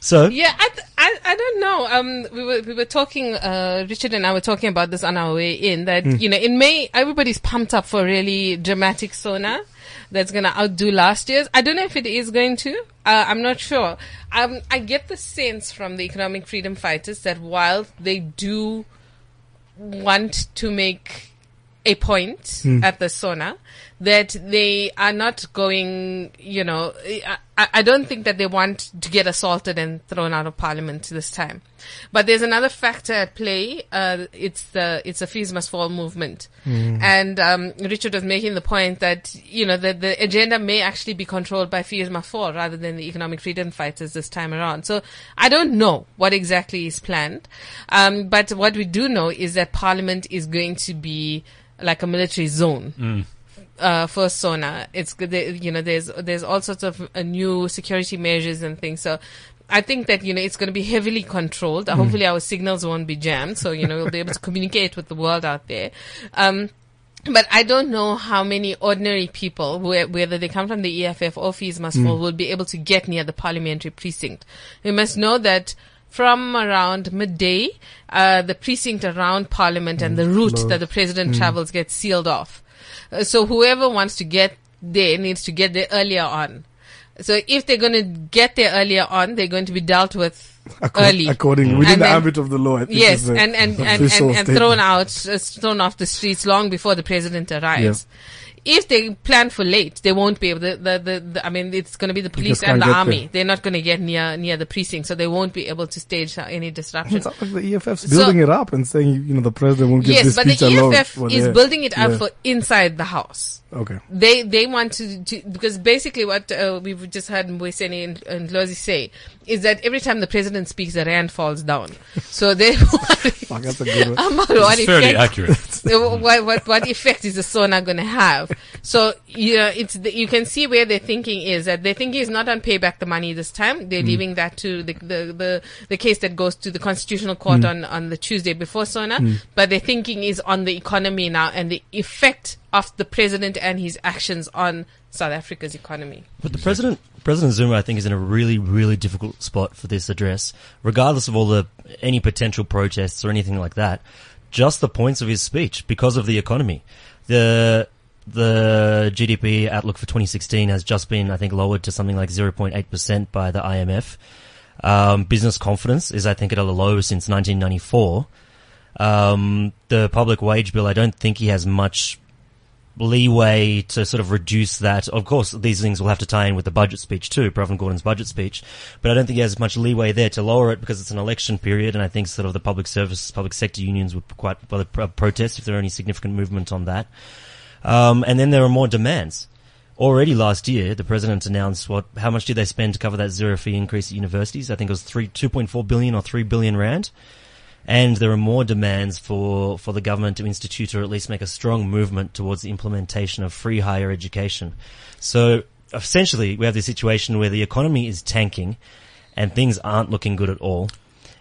So, Yeah, I, th- I, I don't know. Um, we were we were talking. Uh, Richard and I were talking about this on our way in. That Hmm. you know, in May, everybody's pumped up for a really dramatic Sona that's going to outdo last year's. I don't know if it is going to. Uh, I'm not sure. Um, I get the sense from the economic freedom fighters that while they do want to make a point at the Sona that they are not going, you know, I, I I don't think that they want to get assaulted and thrown out of parliament this time. But there's another factor at play. Uh, it's the, it's a fees must fall movement. And, um, Richard was making the point that, you know, that the agenda may actually be controlled by fees must fall rather than the economic freedom fighters this time around. So I don't know what exactly is planned. Um, but what we do know is that parliament is going to be like a military zone uh, for Sona. It's good. You know, there's there's all sorts of uh, new security measures and things. So. I think that you know it's going to be heavily controlled. Uh, Hopefully, our signals won't be jammed, so you know we'll be able to communicate with the world out there. Um, but I don't know how many ordinary people, whe- whether they come from the EFF or Fees Must Fall, will be able to get near the parliamentary precinct. We must know that from around midday, uh, the precinct around Parliament and the route closed. that the president travels gets sealed off. Uh, so whoever wants to get there needs to get there earlier on. So if they're going to get there earlier on, they're going to be dealt with early. According within And the then- ambit of the law. Yes, the and and, and, and, and thrown out, uh, thrown off the streets long before the president arrives. If they plan for late, they won't be able. The, the, the, the I mean, it's going to be the police and the army. there. They're not going to get near near the precinct, so they won't be able to stage any disruption. It's not like the EFF's So- building it up and saying, you know, the president won't give Yes, this but the speech alone. EFF is yeah. building it up Yeah. for inside the house. Okay. They they want to, to because basically what uh, we've just heard Mwiseni and, and Lozi say is that every time the president speaks, the rand falls down. So they Fuck, that's a good one. about what It's fairly effect accurate. What, what, what effect is the Sona going to have? So yeah, it's the, you can see where their thinking is. That their thinking is not on pay back the money this time. They're mm. leaving that to the, the the the case that goes to the constitutional court mm. on on the Tuesday before Sona. Mm. But their thinking is on the economy now and the effect of the president and his actions on South Africa's economy. But the president, President Zuma, I think, is in a really, really difficult spot for this address, regardless of all the any potential protests or anything like that. Just the points of his speech because of the economy. The the GDP outlook for 2016 has just been, I think, lowered to something like 0.8 percent by the IMF. Um, business confidence is, I think, at a low since 1994. Um, the public wage bill, I don't think he has much leeway to sort of reduce that. Of course, these things will have to tie in with the budget speech too, Pravin Gordhan's budget speech, but I don't think he has much leeway there to lower it because it's an election period, and I think sort of the public service, public sector unions would quite well protest if there are any significant movement on that. Um, and then there are more demands. Already last year, the president announced what, how much did they spend to cover that zero fee increase at universities? I think it was three, 2.4 billion or 3 billion rand. And there are more demands for, for the government to institute or at least make a strong movement towards the implementation of free higher education. So essentially, we have this situation where the economy is tanking and things aren't looking good at all.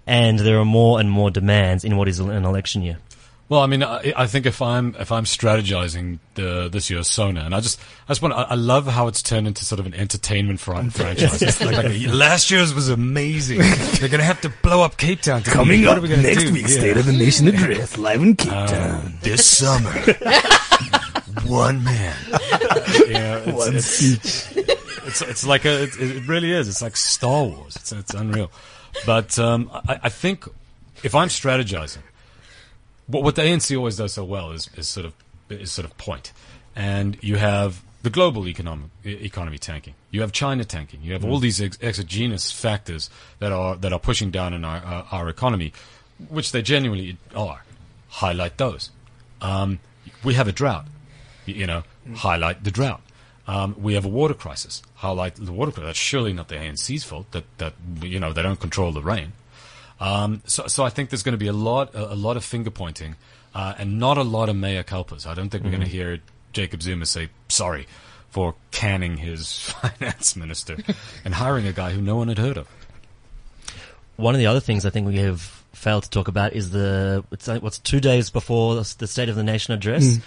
And there are more and more demands in what is an election year. Well, I mean, I, I think if I'm if I'm strategizing the this year's Sona, and I just I just want I, I love how it's turned into sort of an entertainment fran- franchise. It's like, like, last year's was amazing. They're gonna have to blow up Cape Town. To Coming what up are we next do? week's Yeah. State of the Nation address, live in Cape Um, Town. this summer, one man. Yeah, it's, One it's, speech. it's it's like a it, it really is. It's like Star Wars. It's it's unreal. But um, I, I think if I'm strategizing, what what the ANC always does so well is is sort of is sort of point, and you have the global economic economy tanking. You have China tanking. You have all these ex- exogenous factors that are that are pushing down in our uh, our economy, which they genuinely are. Highlight those. Um, we have a drought. You know, highlight the drought. Um, we have a water crisis. Highlight the water crisis. That's surely not the ANC's fault. That that you know they don't control the rain. Um, so, so I think there's going to be a lot, a, a lot of finger pointing, uh, and not a lot of mea culpas. I don't think we're going to hear Jacob Zuma say sorry for canning his finance minister and hiring a guy who no one had heard of. One of the other things I think we have failed to talk about is the it's like, what's two days before the the State of the Nation address.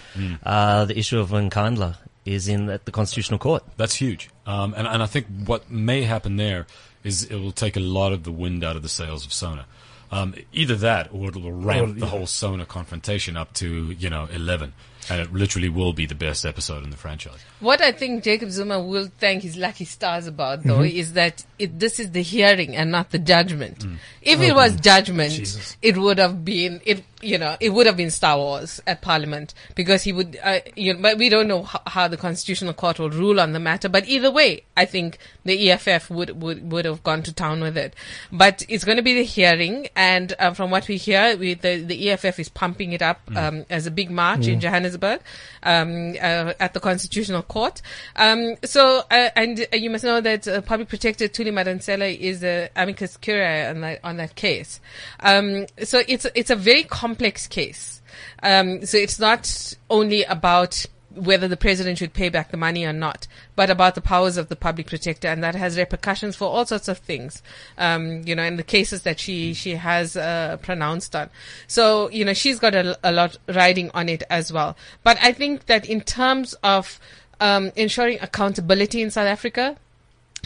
Uh, the issue of Nkandla is in at the Constitutional Court. That's huge. Um, and, and I think what may happen there is it will take a lot of the wind out of the sails of Sona. Um, either that or it will ramp the whole Sona confrontation up to, you know, 11. And it literally will be the best episode in the franchise. What I think Jacob Zuma will thank his lucky stars about, though, mm-hmm. is that it, this is the hearing and not the judgment. Mm. If it oh, was mm. judgment, it would have been it. You know, it would have been Star Wars at Parliament because he would. Uh, you know, but we don't know how, how the Constitutional Court will rule on the matter. But either way, I think the EFF would would would have gone to town with it. But it's going to be the hearing, and uh, from what we hear, we, the the EFF is pumping it up um, as a big march in Johannesburg um, uh, at the Constitutional Court. Um, so, uh, and uh, you must know that uh, Public Protector Thuli Madonsela is a amicus curiae on that on that case. Um, so it's it's a very complex case. Um, so it's not only about whether the president should pay back the money or not, but about the powers of the public protector, and that has repercussions for all sorts of things. Um, you know, in the cases that she she has uh, pronounced on. So you know, she's got a, a lot riding on it as well. But I think that in terms of um, ensuring accountability in South Africa,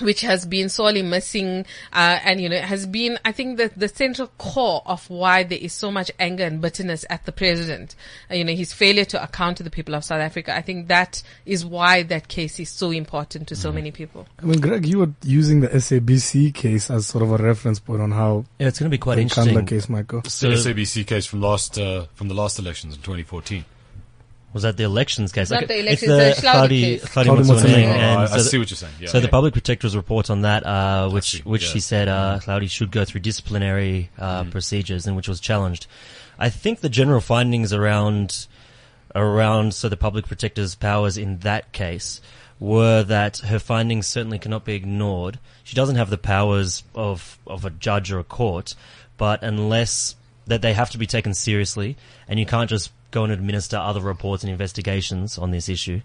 which has been sorely missing, uh, and you know, has been, I think, the, the central core of why there is so much anger and bitterness at the president. Uh, you know, his failure to account to the people of South Africa. I think that is why that case is so important to so many people. I mean, Greg, you were using the SABC case as sort of a reference point on how Yeah, it's going to be quite the interesting. Nkandla case might go. So- the SABC case from last uh, from the last elections in 2014. Was that the elections case? Not Okay, the it's elections, the Schlaude Hlaudi- case. Hlaudi Hlaudi Motsoeneng, Motsoeneng. and Oh, I, so I the- see what you're saying. Yeah. So the public protector's report on that, uh, which see, which yeah. he said uh, Hlaudi should go through disciplinary uh, procedures, and which was challenged. I think the general findings around around so the public protector's powers in that case were that her findings certainly cannot be ignored. She doesn't have the powers of of a judge or a court, but unless that they have to be taken seriously, and you can't just go and administer other reports and investigations on this issue.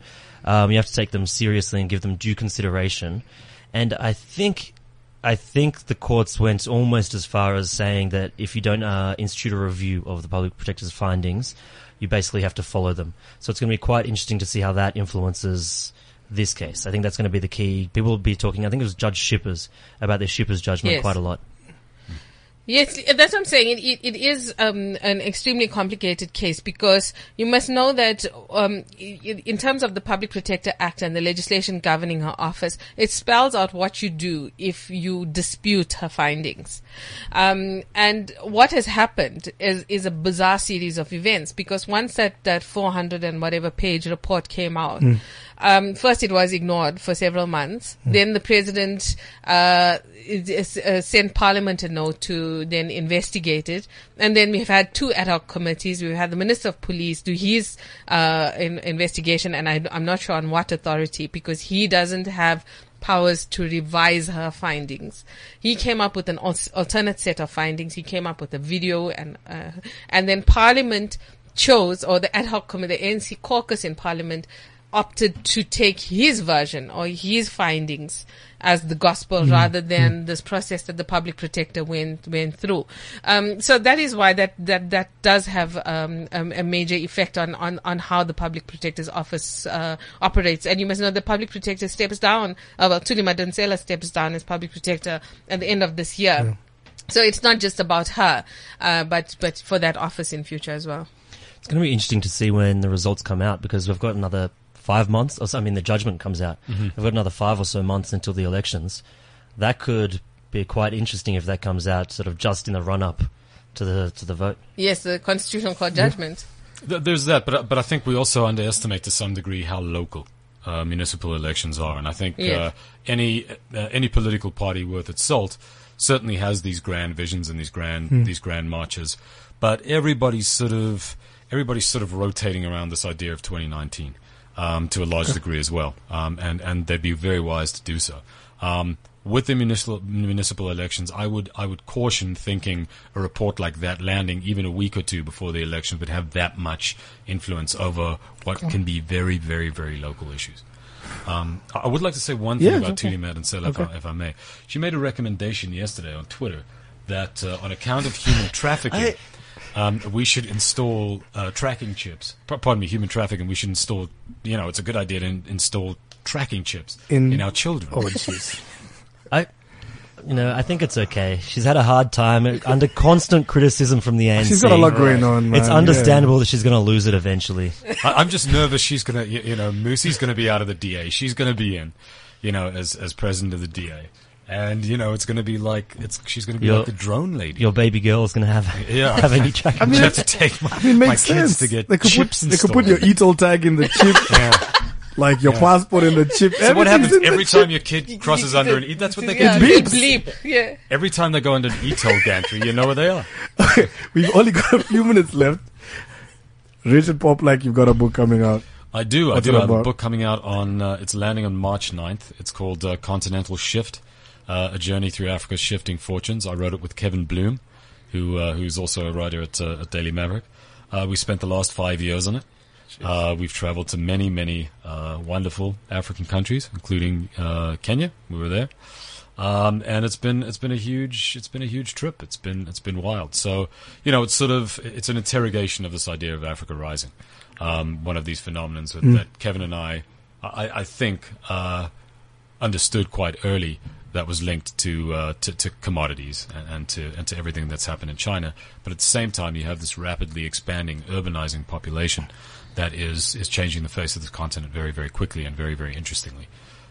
Um, you have to take them seriously and give them due consideration. And I think, I think the courts went almost as far as saying that if you don't uh, institute a review of the public protector's findings, you basically have to follow them. So it's going to be quite interesting to see how that influences this case. I think that's going to be the key. People will be talking. I think it was Judge Schippers about their Schippers judgment Yes. quite a lot. Yes, that's what I'm saying. It, it, it is um, an extremely complicated case because you must know that um, in terms of the Public Protector Act and the legislation governing her office, it spells out what you do if you dispute her findings. Um, and what has happened is, is a bizarre series of events because once that, that 400 and whatever page report came out, um, first it was ignored for several months. Then the president uh, uh, sent Parliament a note to then investigate it, and then we've had two ad hoc committees. We've had the Minister of Police do his uh, in, investigation, and I, I'm not sure on what authority because he doesn't have powers to revise her findings. He came up with an al- alternate set of findings. He came up with a video, and uh, and then Parliament chose, or the ad hoc committee, the ANC caucus in Parliament opted to take his version or his findings as the gospel rather than this process that the public protector went went through. Um, so that is why that that that does have um, um, a major effect on, on on how the public protector's office uh, operates. And you must know the public protector steps down. Uh, well, Thuli Madonsela steps down as public protector at the end of this year. So it's not just about her, uh, but but for that office in future as well. It's going to be interesting to see when the results come out because we've got another five months. Or so, I mean, the judgment comes out. We've got another five or so months until the elections. That could be quite interesting if that comes out sort of just in the run up to the to the vote. Yes, the Constitutional Court judgment. Th- There's that, but but I think we also underestimate to some degree how local uh, municipal elections are, and I think Yes. uh, any uh, any political party worth its salt certainly has these grand visions and these grand these grand marches, but everybody's sort of everybody's sort of rotating around this idea of 2019 um, to a large degree as well, um, and and they'd be very wise to do so. Um, with the municipal municipal elections, I would I would caution thinking a report like that landing even a week or two before the election would have that much influence over what can be very very very local issues. Um, I I would like to say one thing Yeah, about okay. Thuli Madonsela, if, I, if I may. She made a recommendation yesterday on Twitter that uh, on account of human trafficking, um, we should install uh, tracking chips. P- pardon me, human trafficking. We should install. You know, it's a good idea to in- install tracking chips In- in, our children. Oh, jeez. I, you know, I think it's okay. She's had a hard time uh, under constant criticism from the ANC. She's got a lot going on, man. It's understandable that she's going to lose it eventually. I, I'm just nervous. She's gonna, you, you know, Moosie's gonna be out of the DA. She's gonna be in, you know, as as president of the DA, and you know, it's gonna be like it's. She's gonna be Your- like the drone lady. Your baby girl is going to have Yeah. have any track. I mean, You have to take my, I mean, my makes kids sense. to get they could chips put they could put your installed. e-toll tag in the chip, Yeah. like your passport in the chip. So what happens every the chip. time your kid crosses under an E? That's what they yeah, get. It beeps. bleep. Yeah. Every time they go under an e-toll gantry, you know where they are. Okay, we've only got a few minutes left. Richard Poplak you've got a book coming out. I do. What's I do it have a book coming out on. Uh, it's landing on March 9th. It's called uh, Continental Shift: uh, A Journey Through Africa's Shifting Fortunes. I wrote it with Kevin Bloom, who uh, who's also a writer at, uh, at Daily Maverick. Uh, we spent the last five years on it. Uh, we've traveled to many, many uh, wonderful African countries, including uh, Kenya. We were there, um, and it's been it's been a huge it's been a huge trip. It's been it's been wild. So you know, it's sort of it's an interrogation of this idea of Africa rising. Um, one of these phenomenons that, that Kevin and I, I, I think, uh, understood quite early that was linked to, uh, to to commodities and, and to and to everything that's happened in China. But at the same time, you have this rapidly expanding, urbanizing population that is is changing the face of the continent very very quickly and very very interestingly.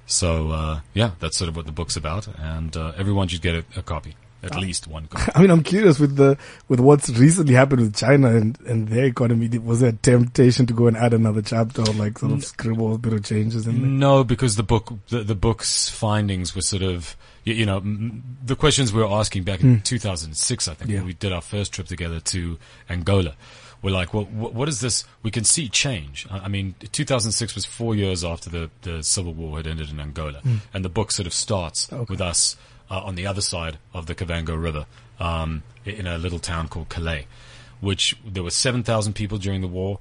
So uh, yeah, that's sort of what the book's about, and uh, everyone should get a, a copy, at ah. least one copy. I mean, I'm curious with the with what's recently happened with China and, and their economy. Was there a temptation to go and add another chapter or like sort of scribble a bit of changes in there? No, because the book, the, the book's findings were sort of, you, you know, m- the questions we were asking back in hmm. 2006, I think, Yeah. when we did our first trip together to Angola. We're like, well, wh- what is this? We can see change. I I mean, 2006 was four years after the, the civil war had ended in Angola, hmm. and the book sort of starts Okay. with us uh, on the other side of the Kavango River, um, in a little town called Calai which there were 7,000 people during the war.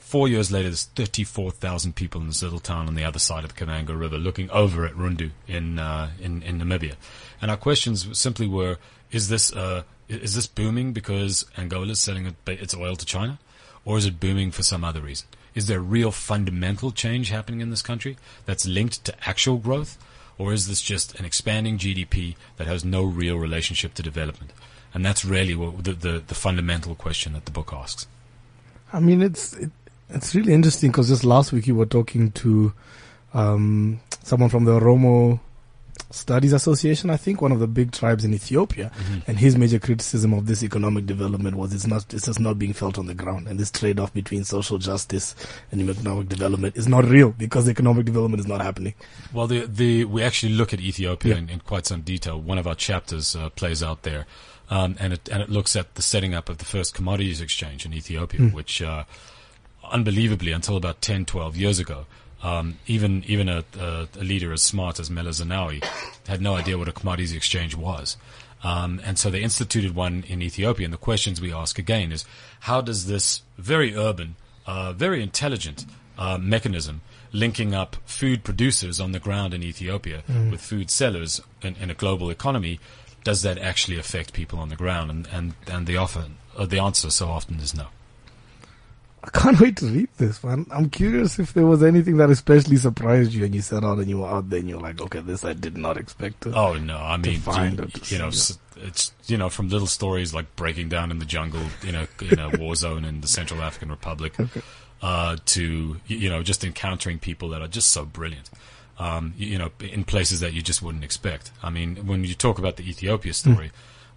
Four years later, there's 34,000 people in this little town on the other side of the Kavango River looking over at Rundu in, uh, in, in Namibia. And our questions simply were, is this, uh, is this booming because Angola is selling its oil to China? Or is it booming for some other reason? Is there real fundamental change happening in this country that's linked to actual growth? Or is this just an expanding GDP that has no real relationship to development? And that's really what the, the, the fundamental question that the book asks. I mean, it's it, it's really interesting because just last week you were talking to um, someone from the Oromo Studies Association, I think, one of the big tribes in Ethiopia, and his major criticism of this economic development was it's not it's just not being felt on the ground, and this trade-off between social justice and economic development is not real because economic development is not happening. Well, the, the, we actually look at Ethiopia Yeah. in, in quite some detail. One of our chapters uh, plays out there, um, and it and it looks at the setting up of the first commodities exchange in Ethiopia, which uh, unbelievably until about 10, 12 years ago, um, even even a, a, a leader as smart as Meles Zenawi had no idea what a commodities exchange was. Um, and so they instituted one in Ethiopia. And the questions we ask again is, how does this very urban, uh, very intelligent uh, mechanism linking up food producers on the ground in Ethiopia with food sellers in, in a global economy, does that actually affect people on the ground? And and, and the offer, uh, the answer so often is no. I can't wait to read this, man. I'm curious if there was anything that especially surprised you and you set out and you were out there and you're like, okay, this I did not expect to. Oh no! I mean, find you, you know, s- it's you know from little stories like breaking down in the jungle, in a in a war zone in the Central African Republic, uh, to you know just encountering people that are just so brilliant. Um, you, you know, in places that you just wouldn't expect. I mean, when you talk about the Ethiopia story,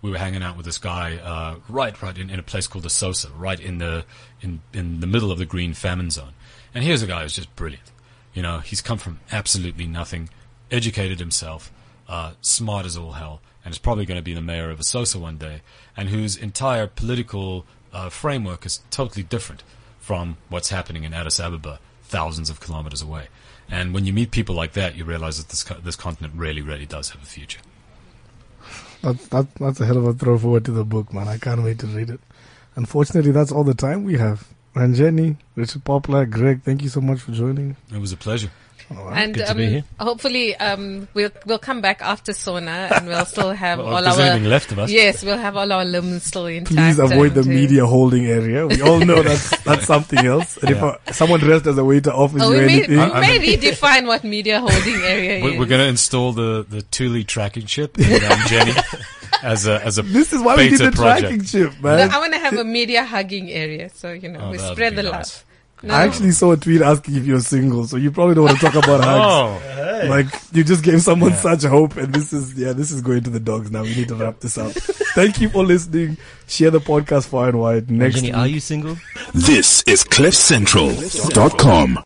we were hanging out with this guy uh, right, right in, in a place called Asosa, right in the in in the middle of the green famine zone. And here's a guy who's just brilliant. You know, he's come from absolutely nothing, educated himself, uh, smart as all hell, and is probably going to be the mayor of Asosa one day, and whose entire political uh, framework is totally different from what's happening in Addis Ababa, thousands of kilometers away. And when you meet people like that, you realize that this this continent really, really does have a future. That, that, that's a hell of a throw forward to the book, man. I can't wait to read it. Unfortunately, that's all the time we have. And Ranjeni, Richard Poplak, Greg, thank you so much for joining. It was a pleasure. All right. And Good to um, be here. hopefully, um, we'll we'll come back after Sona, and we'll still have Well, all our anything left of us. yes, we'll have all our limbs still intact. Please avoid the and, media holding area. We all know that's that's something else. And if Yeah. uh, someone dressed as a waiter offers Oh, you we may, anything, we may redefine what media holding area We're, is. we're going to install the the Thuli tracking chip in um, Jenny as a as a this is why we did the project. tracking chip, No, man. I want to have a media hugging area, so you know Oh, we spread the nice. love. No, I actually saw a tweet asking if you're single, so you probably don't want to talk about hugs. Oh, Like you just gave someone such hope, and this is yeah, this is going to the dogs now. We need to wrap this up. Thank you for listening. Share the podcast far and wide. Next Jenny, week, are you single? This is CliffCentral.com.